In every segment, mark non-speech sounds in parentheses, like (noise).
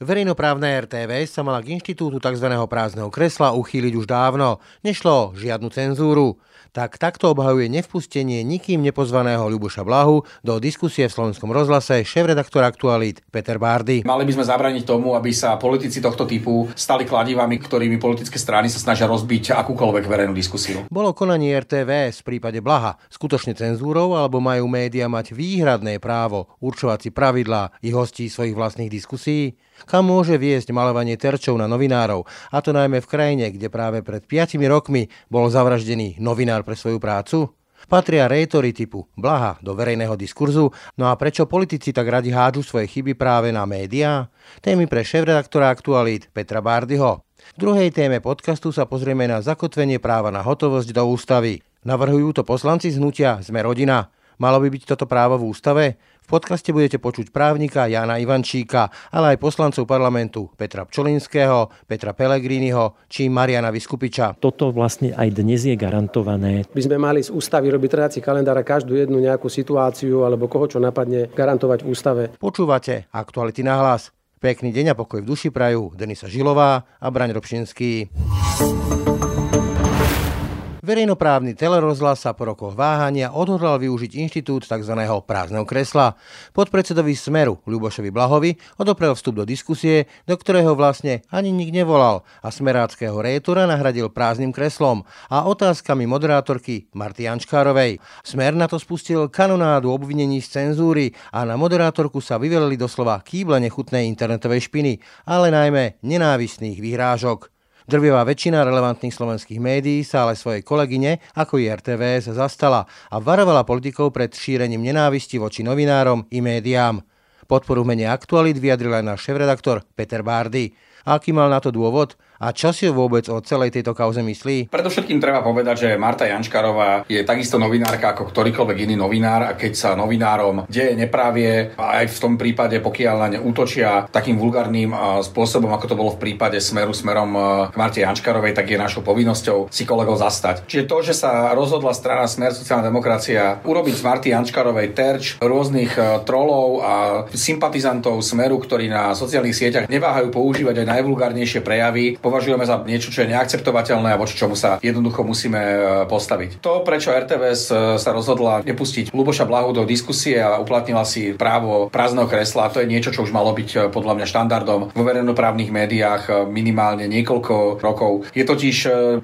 Verejnoprávne RTV sa mala k inštitútu tzv. prázdneho kresla uchýliť už dávno. Nešlo žiadnu cenzúru tak takto obhajuje nevpustenie nikým nepozvaného Ľuboša Blahu do diskusie v slovenskom rozhlase šéf-redaktor Aktualit Peter Bárdy. Mali by sme zabrániť tomu, aby sa politici tohto typu stali kladivami, ktorými politické strany sa snažia rozbiť akúkoľvek verejnú diskusiu. Bolo konanie RTVS v prípade Blaha skutočne cenzúrou alebo majú médiá mať výhradné právo určovať si pravidlá ich hostí svojich vlastných diskusí? Kam môže viesť malovanie terčov na novinárov, a to najmä v krajine, kde práve pred 5 rokmi bol zavraždený novinár pre svoju prácu? Patria rétory typu blaha do verejného diskurzu, no a prečo politici tak radi hádžu svoje chyby práve na médiá? Témy pre šéf-redaktora Aktualít Petra Bárdyho. V druhej téme podcastu sa pozrieme na zakotvenie práva na hotovosť do ústavy. Navrhujú to poslanci z hnutia Sme rodina. Malo by byť toto právo v ústave? Podcaste budete počuť právnika Jana Ivančíka, ale aj poslancov parlamentu Petra Pčolinského, Petra Pelegriniho či Mariana Vyskupiča. Toto vlastne aj dnes je garantované. By sme mali z ústavy robiť trhací kalendár a každú jednu nejakú situáciu alebo koho čo napadne garantovať v ústave. Počúvate aktuality na hlas. Pekný deň a pokoj v duši prajú Denisa Žilová a Braň Robšinský. Verejnoprávny telerozhlas sa po rokoch váhania odhodlal využiť inštitút tzv. prázdneho kresla. Podpredsedovi Smeru Ľubošovi Blahovi odoprel vstup do diskusie, do ktorého vlastne ani nik nevolal a smeráckého rétora nahradil prázdnym kreslom a otázkami moderátorky Marty Jančkárovej. Smer na to spustil kanonádu obvinení z cenzúry a na moderátorku sa vyvelili doslova kýble nechutnej internetovej špiny, ale najmä nenávistných vyhrážok. Drvivá väčšina relevantných slovenských médií sa ale svojej kolegyne, ako i RTVS, zastala a varovala politikov pred šírením nenávisti voči novinárom i médiám. Podporu mene Aktualit vyjadril aj náš šéf-redaktor Peter Bárdy. Aký mal na to dôvod? A čo si vôbec o celej tejto kauze myslí? Predovšetkým treba povedať, že Marta Jančkarová je takisto novinárka ako ktorýkoľvek iný novinár a keď sa novinárom deje nepravie, aj v tom prípade, pokiaľ na ne útočia takým vulgárnym spôsobom, ako to bolo v prípade Smeru smerom k Marte Jančkarovej, tak je našou povinnosťou si kolegov zastať. Čiže to, že sa rozhodla strana Smer sociálna demokracia urobiť z Marty Jančkarovej terč rôznych trolov a sympatizantov Smeru, ktorí na sociálnych sieťach neváhajú používať aj najvulgárnejšie prejavy, považujeme za niečo, čo je neakceptovateľné a voči čomu sa jednoducho musíme e, postaviť. To, prečo RTVS e, sa rozhodla nepustiť Luboša Blahu do diskusie a uplatnila si právo prázdneho kresla, to je niečo, čo už malo byť e, podľa mňa štandardom vo verejnoprávnych médiách minimálne niekoľko rokov. Je totiž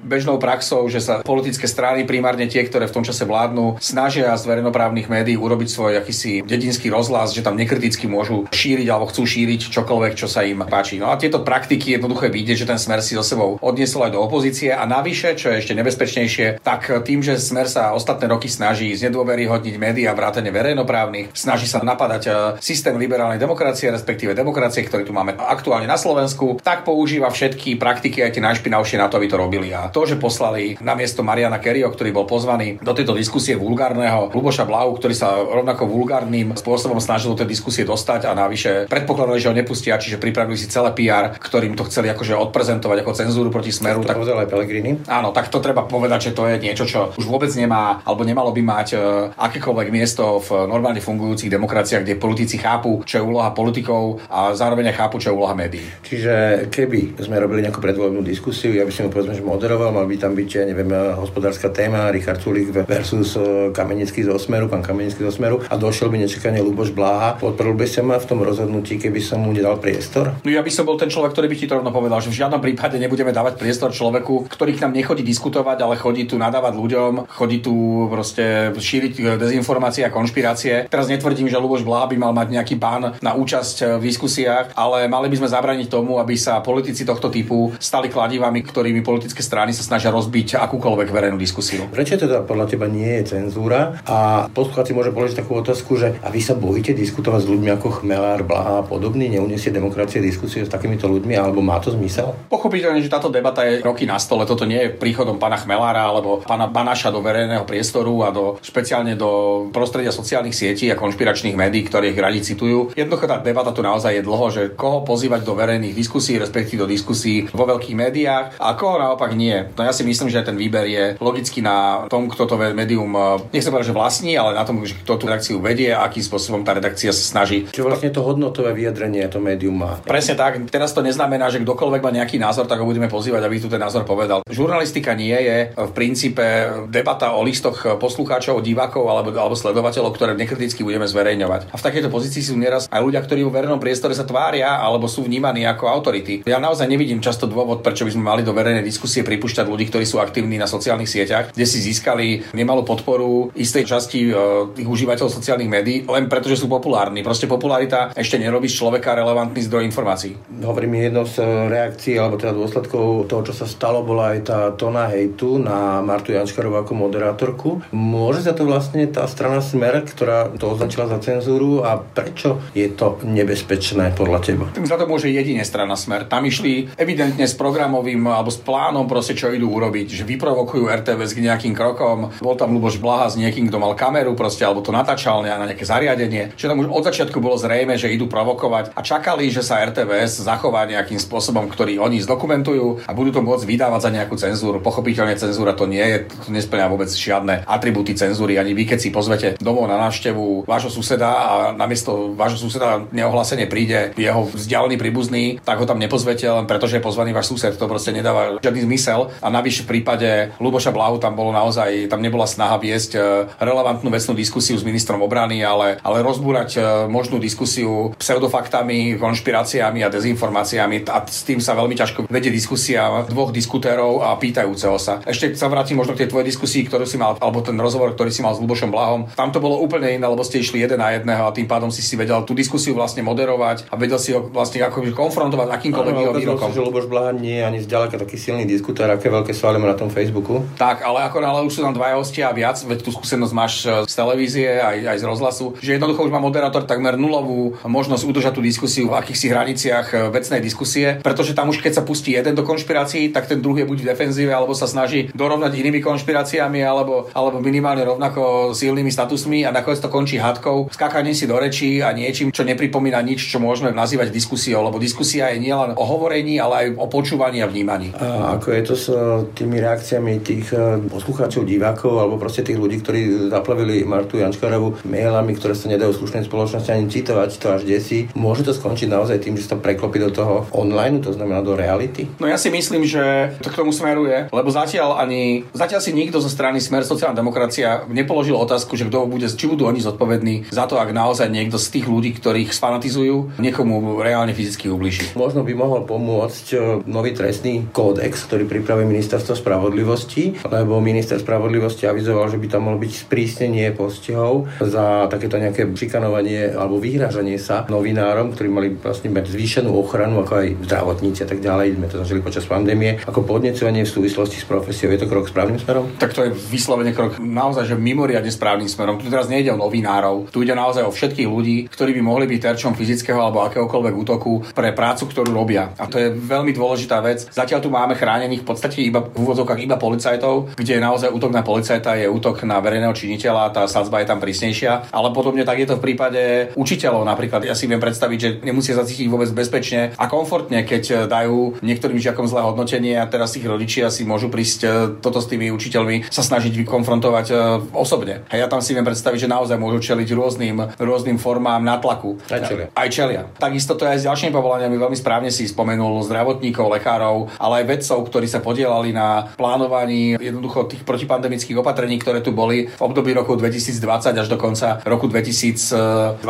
bežnou praxou, že sa politické strany, primárne tie, ktoré v tom čase vládnu, snažia z verejnoprávnych médií urobiť svoj akýsi dedinský rozhlas, že tam nekriticky môžu šíriť alebo chcú šíriť čokoľvek, čo sa im páči. No a tieto praktiky jednoducho vidieť, že ten smer si so sebou odniesol aj do opozície a navyše, čo je ešte nebezpečnejšie, tak tým, že smer sa ostatné roky snaží znedôveryhodniť médiá vrátane verejnoprávnych, snaží sa napadať e, systém liberálnej demokracie, respektíve demokracie, ktorý tu máme aktuálne na Slovensku, tak používa všetky praktiky aj tie najšpinavšie na to, aby to robili. A to, že poslali na miesto Mariana Kerryho, ktorý bol pozvaný do tejto diskusie vulgárneho Luboša Blau, ktorý sa rovnako vulgárnym spôsobom snažil do tej diskusie dostať a navyše predpokladali, že ho nepustia, čiže pripravili si celé PR, ktorým to chceli akože odprezentovať prezentovať ako cenzúru proti smeru. To tak, aj Pelegrini. Áno, tak to treba povedať, že to je niečo, čo už vôbec nemá alebo nemalo by mať uh, akékoľvek miesto v normálne fungujúcich demokraciách, kde politici chápu, čo je úloha politikov a zároveň chápu, čo je úloha médií. Čiže keby sme robili nejakú predvoľbnú diskusiu, ja by som povedzme, že moderoval, mal by tam byť, ja neviem, hospodárska téma, Richard Sulik versus e, Kamenický z Osmeru, pán Kamenický z Osmeru a došiel by nečakane Luboš Bláha. Podporil by sa ma v tom rozhodnutí, keby som mu nedal priestor? No ja by som bol ten človek, ktorý by ti to rovno povedal, že v žiadnom prípade nebudeme dávať priestor človeku, ktorý k nám nechodí diskutovať, ale chodí tu nadávať ľuďom, chodí tu proste šíriť dezinformácie a konšpirácie. Teraz netvrdím, že Luboš Blaha by mal mať nejaký bán na účasť v diskusiách, ale mali by sme zabrániť tomu, aby sa politici tohto typu stali kladivami, ktorými politické strany sa snažia rozbiť akúkoľvek verejnú diskusiu. Prečo teda podľa teba nie je cenzúra? A poslucháci môže položiť takú otázku, že a vy sa bojíte diskutovať s ľuďmi ako Chmelár, Blaha a podobný, neuniesie demokracie diskusie s takýmito ľuďmi, alebo má to zmysel? Pochopiteľne, že táto debata je roky na stole. Toto nie je príchodom pána Chmelára alebo pána Banaša do verejného priestoru a do, špeciálne do prostredia sociálnych sietí a konšpiračných médií, ktoré ich radi citujú. Jednoducho tá debata tu naozaj je dlho, že koho pozývať do verejných diskusí, respektíve do diskusí vo veľkých médiách a koho naopak nie. No ja si myslím, že ten výber je logicky na tom, kto to médium, eh, nechcem povedať, že vlastní, ale na tom, že kto tú redakciu vedie a akým spôsobom tá redakcia sa snaží. Čo vlastne to hodnotové vyjadrenie to médium má. Presne tak. Teraz to neznamená, že kdokoľvek má nejaký názor, tak ho budeme pozývať, aby tu ten názor povedal. Žurnalistika nie je v princípe debata o listoch poslucháčov, divákov alebo, alebo sledovateľov, ktoré nekriticky budeme zverejňovať. A v takejto pozícii sú nieraz aj ľudia, ktorí vo verejnom priestore sa tvária alebo sú vnímaní ako autority. Ja naozaj nevidím často dôvod, prečo by sme mali do verejnej diskusie pripúšťať ľudí, ktorí sú aktívni na sociálnych sieťach, kde si získali nemalú podporu istej časti uh, tých užívateľov sociálnych médií, len preto, že sú populárni. Proste popularita ešte nerobí z človeka relevantný zdroj informácií. Hovorím, jednou z reakcií alebo teda dôsledkov toho, čo sa stalo, bola aj tá tona hejtu na Martu Jančkarovú ako moderátorku. Môže za to vlastne tá strana Smer, ktorá to označila za cenzúru a prečo je to nebezpečné podľa teba? Za to môže jedine strana Smer. Tam išli evidentne s programovým alebo s plánom proste, čo idú urobiť, že vyprovokujú RTVS k nejakým krokom. Bol tam Luboš Blaha s niekým, kto mal kameru proste, alebo to natáčal na nejaké zariadenie. Čiže tam už od začiatku bolo zrejme, že idú provokovať a čakali, že sa RTVS zachová nejakým spôsobom, ktorý oni zdokumentujú a budú to môcť vydávať za nejakú cenzúru. Pochopiteľne cenzúra to nie je, to nesplňa vôbec žiadne atribúty cenzúry. Ani vy, keď si pozvete domov na návštevu vášho suseda a namiesto vášho suseda neohlásenie príde jeho vzdialený príbuzný, tak ho tam nepozvete len preto, že je pozvaný váš sused. To proste nedáva žiadny zmysel. A navyše v prípade Luboša Blahu tam bolo naozaj, tam nebola snaha viesť e, relevantnú vecnú diskusiu s ministrom obrany, ale, ale rozbúrať e, možnú diskusiu pseudofaktami, konšpiráciami a dezinformáciami a s tým sa veľmi ťažko vedie diskusia dvoch diskutérov a pýtajúceho sa. Ešte sa vrátim možno k tej tvojej diskusii, ktorú si mal, alebo ten rozhovor, ktorý si mal s Lubošom Blahom. Tam to bolo úplne iné, lebo ste išli jeden na jedného a tým pádom si si vedel tú diskusiu vlastne moderovať a vedel si ho vlastne ako konfrontovať akýmkoľvek jeho výrokom. že Luboš Blaha nie je ani zďaleka taký silný diskutér, aké veľké svaly na tom Facebooku. Tak, ale ako ale už sú tam dvaja hostia a viac, veď tú skúsenosť máš e, z televízie aj, aj z rozhlasu, že jednoducho už má moderátor takmer nulovú možnosť udržať tú diskusiu v akýchsi hraniciach e, vecnej diskusie, pretože tam už keď sa pustí jeden do konšpirácií, tak ten druhý je buď v defenzíve, alebo sa snaží dorovnať inými konšpiráciami, alebo, alebo minimálne rovnako silnými statusmi a nakoniec to končí hadkou, skákaním si do rečí a niečím, čo nepripomína nič, čo môžeme nazývať diskusiou, lebo diskusia je nielen o hovorení, ale aj o počúvaní a vnímaní. A ako je to s e, tými reakciami tých poslucháčov, divákov alebo proste tých ľudí, ktorí zaplavili Martu Jančkarovu mailami, ktoré sa nedajú slušnej spoločnosti ani citovať, to až desí. Môže to skončiť naozaj tým, že sa preklopí do toho online, to znamená do reality? No ja si myslím, že to k tomu smeruje, lebo zatiaľ ani, zatiaľ si nikto zo strany Smer sociálna demokracia nepoložil otázku, že kto bude, či budú oni zodpovední za to, ak naozaj niekto z tých ľudí, ktorých sfanatizujú, niekomu reálne fyzicky ubliží. Možno by mohol pomôcť e, nový trestný kódex, ktorý pripraví ministerstvo spravodlivosti, lebo minister spravodlivosti avizoval, že by tam mohlo byť sprísnenie postihov za takéto nejaké šikanovanie alebo vyhražanie sa novinárom, ktorí mali vlastne mať zvýšenú ochranu, ako aj zdravotníci a tak ďalej. Sme to zažili počas pandémie, ako podnecovanie v súvislosti s profesiou. Je to krok správnym smerom? Tak to je vyslovene krok naozaj, že mimoriadne správnym smerom. Tu teraz nejde o novinárov, tu ide naozaj o všetkých ľudí, ktorí by mohli byť terčom fyzického alebo akéhokoľvek útoku pre prácu, ktorú robia. A to je veľmi dôležitá vec. Zatiaľ tu máme chránených v podstate iba v úvodzovkách iba policajtov, kde je naozaj útok na policajta je útok na verejného činiteľa, tá sadzba je tam prísnejšia. Ale podobne tak je to v prípade učiteľov napríklad. Ja si viem predstaviť, že nemusia sa cítiť vôbec bezpečne a komfortne, keď dajú niektorým žiakom zlé hodnotenie a teraz ich rodičia si môžu prísť e, toto s tými učiteľmi sa snažiť vykonfrontovať e, osobne. A ja tam si viem predstaviť, že naozaj môžu čeliť rôznym, rôznym formám nátlaku. Aj čelia. Aj čelia. Takisto to je aj s ďalšími povolaniami. Veľmi správne si spomenul zdravotníkov, lekárov, ale aj vedcov, ktorí sa podielali na plánovaní jednoducho tých protipandemických opatrení, ktoré tu boli v období roku 2020 až do konca roku 2022.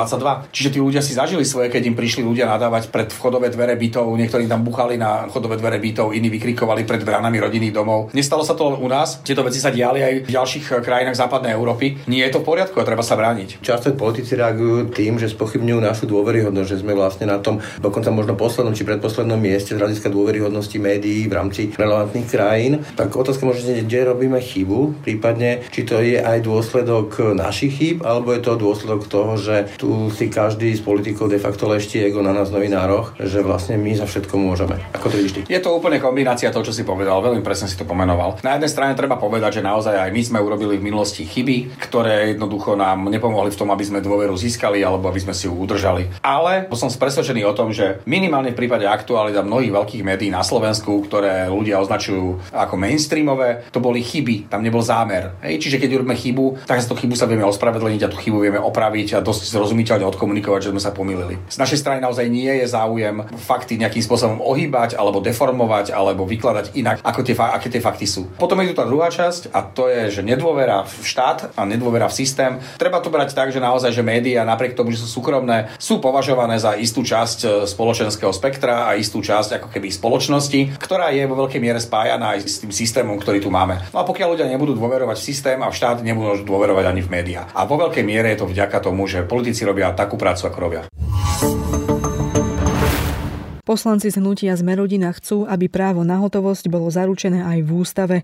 Čiže tí ľudia si zažili svoje, keď im prišli ľudia nadávať pred vchodové dvere bytov, niektorí tam buchali na vchodové dvere bytov, iní vykrikovali pred bránami rodinných domov. Nestalo sa to len u nás, tieto veci sa diali aj v ďalších krajinách západnej Európy. Nie je to v poriadku a treba sa brániť. Často politici reagujú tým, že spochybňujú našu dôveryhodnosť, že sme vlastne na tom dokonca možno poslednom či predposlednom mieste z hľadiska dôveryhodnosti médií v rámci relevantných krajín. Tak otázka môže kde robíme chybu, prípadne či to je aj dôsledok našich chýb, alebo je to dôsledok toho, že tu si každý z politikov de facto leští ego na nás novinároch, že vlastne my za všetko môžeme. Ako to vidíš? Je to úplne kombinácia toho, čo si povedal, veľmi presne si to pomenoval. Na jednej strane treba povedať, že naozaj aj my sme urobili v minulosti chyby, ktoré jednoducho nám nepomohli v tom, aby sme dôveru získali alebo aby sme si ju udržali. Ale som presvedčený o tom, že minimálne v prípade aktualita mnohých veľkých médií na Slovensku, ktoré ľudia označujú ako mainstreamové, to boli chyby, tam nebol zámer. Hej, čiže keď urobíme chybu, tak za tú chybu sa vieme ospravedlniť a tú chybu vieme opraviť a dosť zrozumiteľne odkomunikovať, že sme sa pomýlili. Z našej strany naozaj nie je záujem fakty nejakým spôsobom ohýbať alebo deformovať alebo vykladať inak, ako tie, aké tie fakty sú. Potom je tu tá druhá časť a to je, že nedôvera v štát a nedôvera v systém. Treba to brať tak, že naozaj, že médiá napriek tomu, že sú súkromné, sú považované za istú časť e, spoločenského spektra a istú časť ako keby spoločnosti, ktorá je vo veľkej miere spájaná aj s tým systémom, ktorý tu máme. No a pokiaľ ľudia nebudú dôverovať v systém a v štát, nebudú dôverovať ani v médiá. A vo veľkej miere je to vďaka tomu, že politici robia takú prácu, ako robia. Poslanci z hnutia Zmerodina chcú, aby právo na hotovosť bolo zaručené aj v ústave.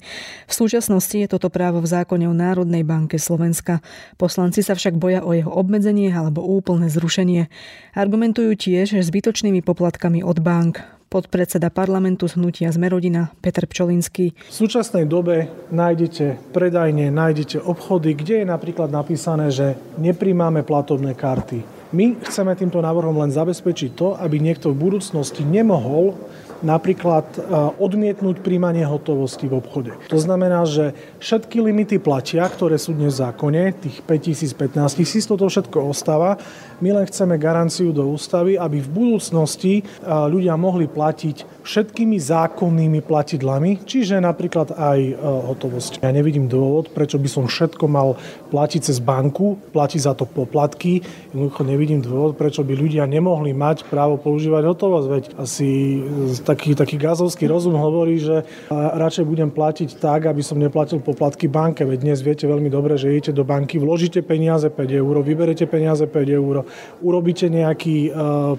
V súčasnosti je toto právo v zákone o Národnej banke Slovenska. Poslanci sa však boja o jeho obmedzenie alebo úplné zrušenie. Argumentujú tiež zbytočnými poplatkami od bank podpredseda parlamentu z hnutia Zmerodina Peter Pčolinský. V súčasnej dobe nájdete predajne, nájdete obchody, kde je napríklad napísané, že nepríjmame platobné karty my chceme týmto návrhom len zabezpečiť to, aby niekto v budúcnosti nemohol napríklad e, odmietnúť príjmanie hotovosti v obchode. To znamená, že všetky limity platia, ktoré sú dnes v zákone, tých 5000, 15 tisíc, toto všetko ostáva. My len chceme garanciu do ústavy, aby v budúcnosti e, ľudia mohli platiť všetkými zákonnými platidlami, čiže napríklad aj e, hotovosť. Ja nevidím dôvod, prečo by som všetko mal platiť cez banku, platiť za to poplatky. Jednoducho nevidím dôvod, prečo by ľudia nemohli mať právo používať hotovosť. Veď asi taký, taký gazovský rozum hovorí, že radšej budem platiť tak, aby som neplatil poplatky banke. Veď dnes viete veľmi dobre, že idete do banky, vložíte peniaze 5 eur, vyberete peniaze 5 eur, urobíte nejaký e,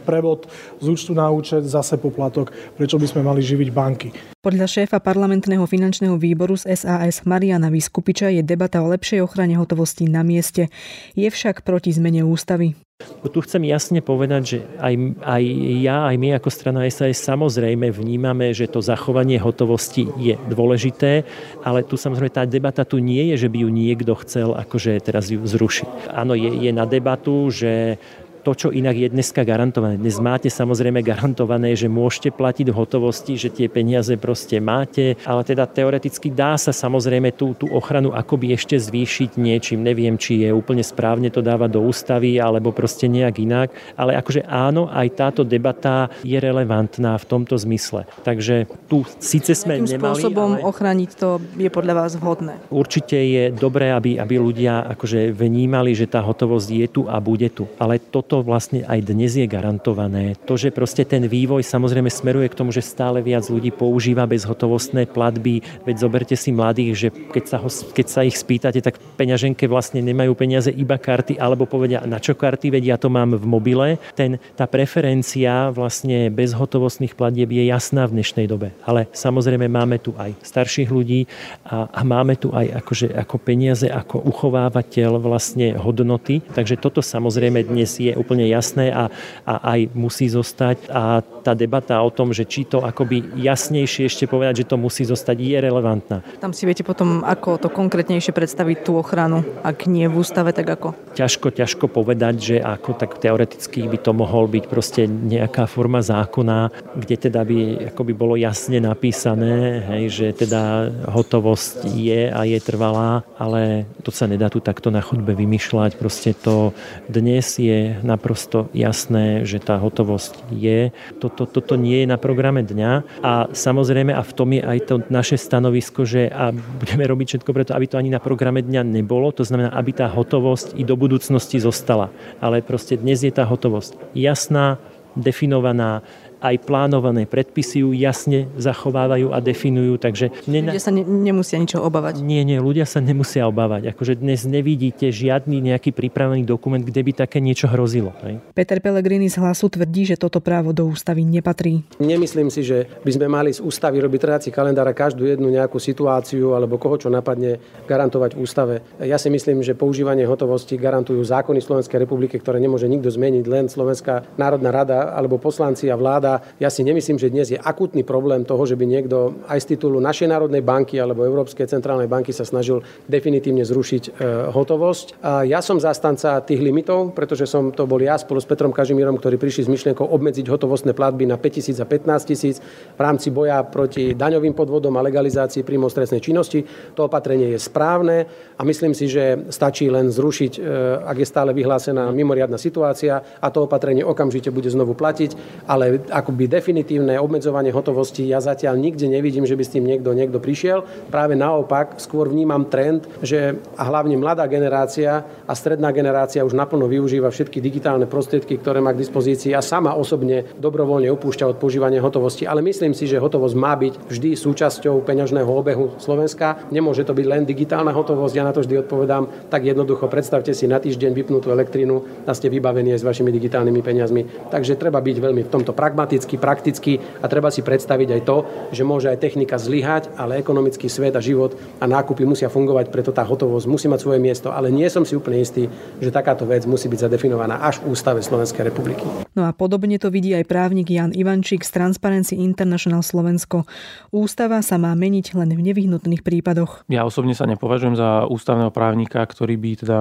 prevod z účtu na účet, zase poplatok. Prečo by sme mali živiť banky. Podľa šéfa parlamentného finančného výboru z SAS Mariana Vyskupiča je debata o lepšej ochrane hotovosti na mieste. Je však proti zmene ústavy. Tu chcem jasne povedať, že aj, aj ja, aj my ako strana SAS samozrejme vnímame, že to zachovanie hotovosti je dôležité, ale tu samozrejme tá debata tu nie je, že by ju niekto chcel akože teraz ju zrušiť. Áno, je, je na debatu, že to, čo inak je dneska garantované. Dnes máte samozrejme garantované, že môžete platiť v hotovosti, že tie peniaze proste máte, ale teda teoreticky dá sa samozrejme tú, tú ochranu akoby ešte zvýšiť niečím. Neviem, či je úplne správne to dávať do ústavy, alebo proste nejak inak. Ale akože áno, aj táto debata je relevantná v tomto zmysle. Takže tu síce sme nemali... spôsobom ale... ochrániť to je podľa vás vhodné? Určite je dobré, aby, aby ľudia akože vnímali, že tá hotovosť je tu a bude tu. Ale toto to vlastne aj dnes je garantované. To, že proste ten vývoj samozrejme smeruje k tomu, že stále viac ľudí používa bezhotovostné platby, veď zoberte si mladých, že keď sa, ho, keď sa ich spýtate, tak peňaženke vlastne nemajú peniaze iba karty, alebo povedia, na čo karty, veď ja to mám v mobile. Ten, tá preferencia vlastne bezhotovostných platieb je jasná v dnešnej dobe. Ale samozrejme máme tu aj starších ľudí a, a máme tu aj akože, ako peniaze, ako uchovávateľ vlastne hodnoty. Takže toto samozrejme dnes je úplne jasné a, a aj musí zostať. A tá debata o tom, že či to akoby jasnejšie ešte povedať, že to musí zostať, je relevantná. Tam si viete potom, ako to konkrétnejšie predstaviť tú ochranu, ak nie v ústave, tak ako? Ťažko, ťažko povedať, že ako tak teoreticky by to mohol byť proste nejaká forma zákona, kde teda by akoby bolo jasne napísané, hej, že teda hotovosť je a je trvalá, ale to sa nedá tu takto na chodbe vymýšľať. Proste to dnes je na naprosto jasné, že tá hotovosť je. Toto, toto nie je na programe dňa a samozrejme a v tom je aj to naše stanovisko, že a budeme robiť všetko preto, aby to ani na programe dňa nebolo. To znamená, aby tá hotovosť i do budúcnosti zostala. Ale proste dnes je tá hotovosť jasná, definovaná, aj plánované predpisy ju jasne zachovávajú a definujú. Takže nena... Ľudia sa ne, nemusia ničo obávať. Nie, nie, ľudia sa nemusia obávať. Akože dnes nevidíte žiadny nejaký pripravený dokument, kde by také niečo hrozilo. Hej? Peter Pellegrini z hlasu tvrdí, že toto právo do ústavy nepatrí. Nemyslím si, že by sme mali z ústavy robiť trhací kalendár a každú jednu nejakú situáciu alebo koho čo napadne garantovať v ústave. Ja si myslím, že používanie hotovosti garantujú zákony Slovenskej republiky, ktoré nemôže nikto zmeniť, len Slovenská národná rada alebo poslanci a vláda ja si nemyslím, že dnes je akutný problém toho, že by niekto aj z titulu našej národnej banky alebo Európskej centrálnej banky sa snažil definitívne zrušiť e, hotovosť. Ja som zastanca tých limitov, pretože som to bol ja spolu s Petrom Kažimírom, ktorí prišli s myšlienkou obmedziť hotovostné platby na 5 tisíc a 15 tisíc v rámci boja proti daňovým podvodom a legalizácii príjmov stresnej činnosti. To opatrenie je správne a myslím si, že stačí len zrušiť, e, ak je stále vyhlásená mimoriadna situácia a to opatrenie okamžite bude znovu platiť, ale akoby definitívne obmedzovanie hotovosti ja zatiaľ nikde nevidím, že by s tým niekto, niekto prišiel. Práve naopak, skôr vnímam trend, že a hlavne mladá generácia a stredná generácia už naplno využíva všetky digitálne prostriedky, ktoré má k dispozícii a sama osobne dobrovoľne upúšťa od používania hotovosti. Ale myslím si, že hotovosť má byť vždy súčasťou peňažného obehu Slovenska. Nemôže to byť len digitálna hotovosť. Ja na to vždy odpovedám tak jednoducho. Predstavte si na týždeň vypnutú elektrínu a ste vybavení aj s vašimi digitálnymi peniazmi. Takže treba byť veľmi v tomto pragmaticky, prakticky a treba si predstaviť aj to, že môže aj technika zlyhať, ale ekonomický svet a život a nákupy musia fungovať, preto tá hotovosť musí mať svoje miesto. Ale nie som si úplne istý, že takáto vec musí byť zadefinovaná až v ústave Slovenskej republiky. No a podobne to vidí aj právnik Jan Ivančík z Transparency International Slovensko. Ústava sa má meniť len v nevyhnutných prípadoch. Ja osobne sa nepovažujem za ústavného právnika, ktorý by teda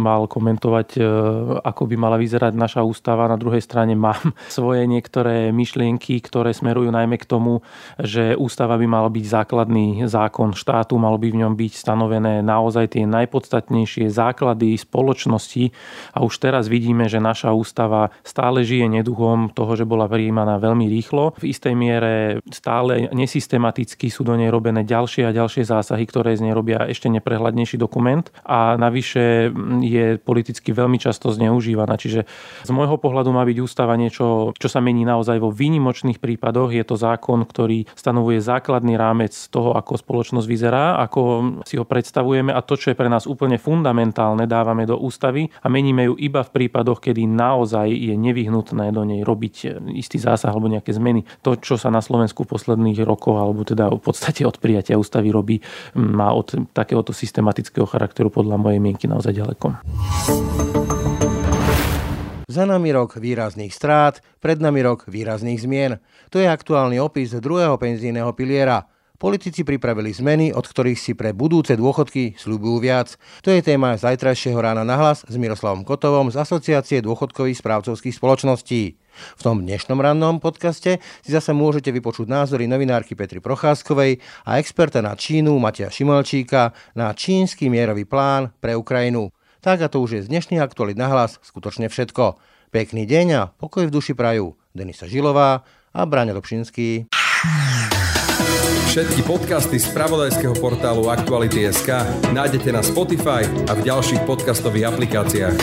mal komentovať, e, ako by mala vyzerať naša ústava. Na druhej strane mám (laughs) svoje niektoré myšlienky, ktoré smerujú najmä k tomu, že ústava by mala byť základný zákon štátu, malo by v ňom byť stanovené naozaj tie najpodstatnejšie základy spoločnosti a už teraz vidíme, že naša ústava stále žije neduchom toho, že bola prijímaná veľmi rýchlo. V istej miere stále nesystematicky sú do nej robené ďalšie a ďalšie zásahy, ktoré z nej robia ešte neprehľadnejší dokument a navyše je politicky veľmi často zneužívaná. Čiže z môjho pohľadu má byť ústava niečo, čo sa mení naozaj vo výnimočných prípadoch. Je to zákon, ktorý stanovuje základný rámec toho, ako spoločnosť vyzerá, ako si ho predstavujeme a to, čo je pre nás úplne fundamentálne, dávame do ústavy a meníme ju iba v prípadoch, kedy naozaj je nevyhnutné do nej robiť istý zásah alebo nejaké zmeny. To, čo sa na Slovensku v posledných rokoch, alebo teda v podstate od prijatia ústavy robí, má od takéhoto systematického charakteru podľa mojej mienky naozaj ďaleko. Za nami rok výrazných strát, pred nami rok výrazných zmien. To je aktuálny opis druhého penzijného piliera. Politici pripravili zmeny, od ktorých si pre budúce dôchodky slúbujú viac. To je téma zajtrajšieho rána na hlas s Miroslavom Kotovom z Asociácie dôchodkových správcovských spoločností. V tom dnešnom rannom podcaste si zase môžete vypočuť názory novinárky Petry Procházkovej a experta na Čínu Matia Šimalčíka na čínsky mierový plán pre Ukrajinu. Tak a to už je z dnešných aktualit na hlas skutočne všetko. Pekný deň a pokoj v duši prajú Denisa Žilová a Braňa Dobšinský. Všetky podcasty z pravodajského portálu Aktuality.sk nájdete na Spotify a v ďalších podcastových aplikáciách.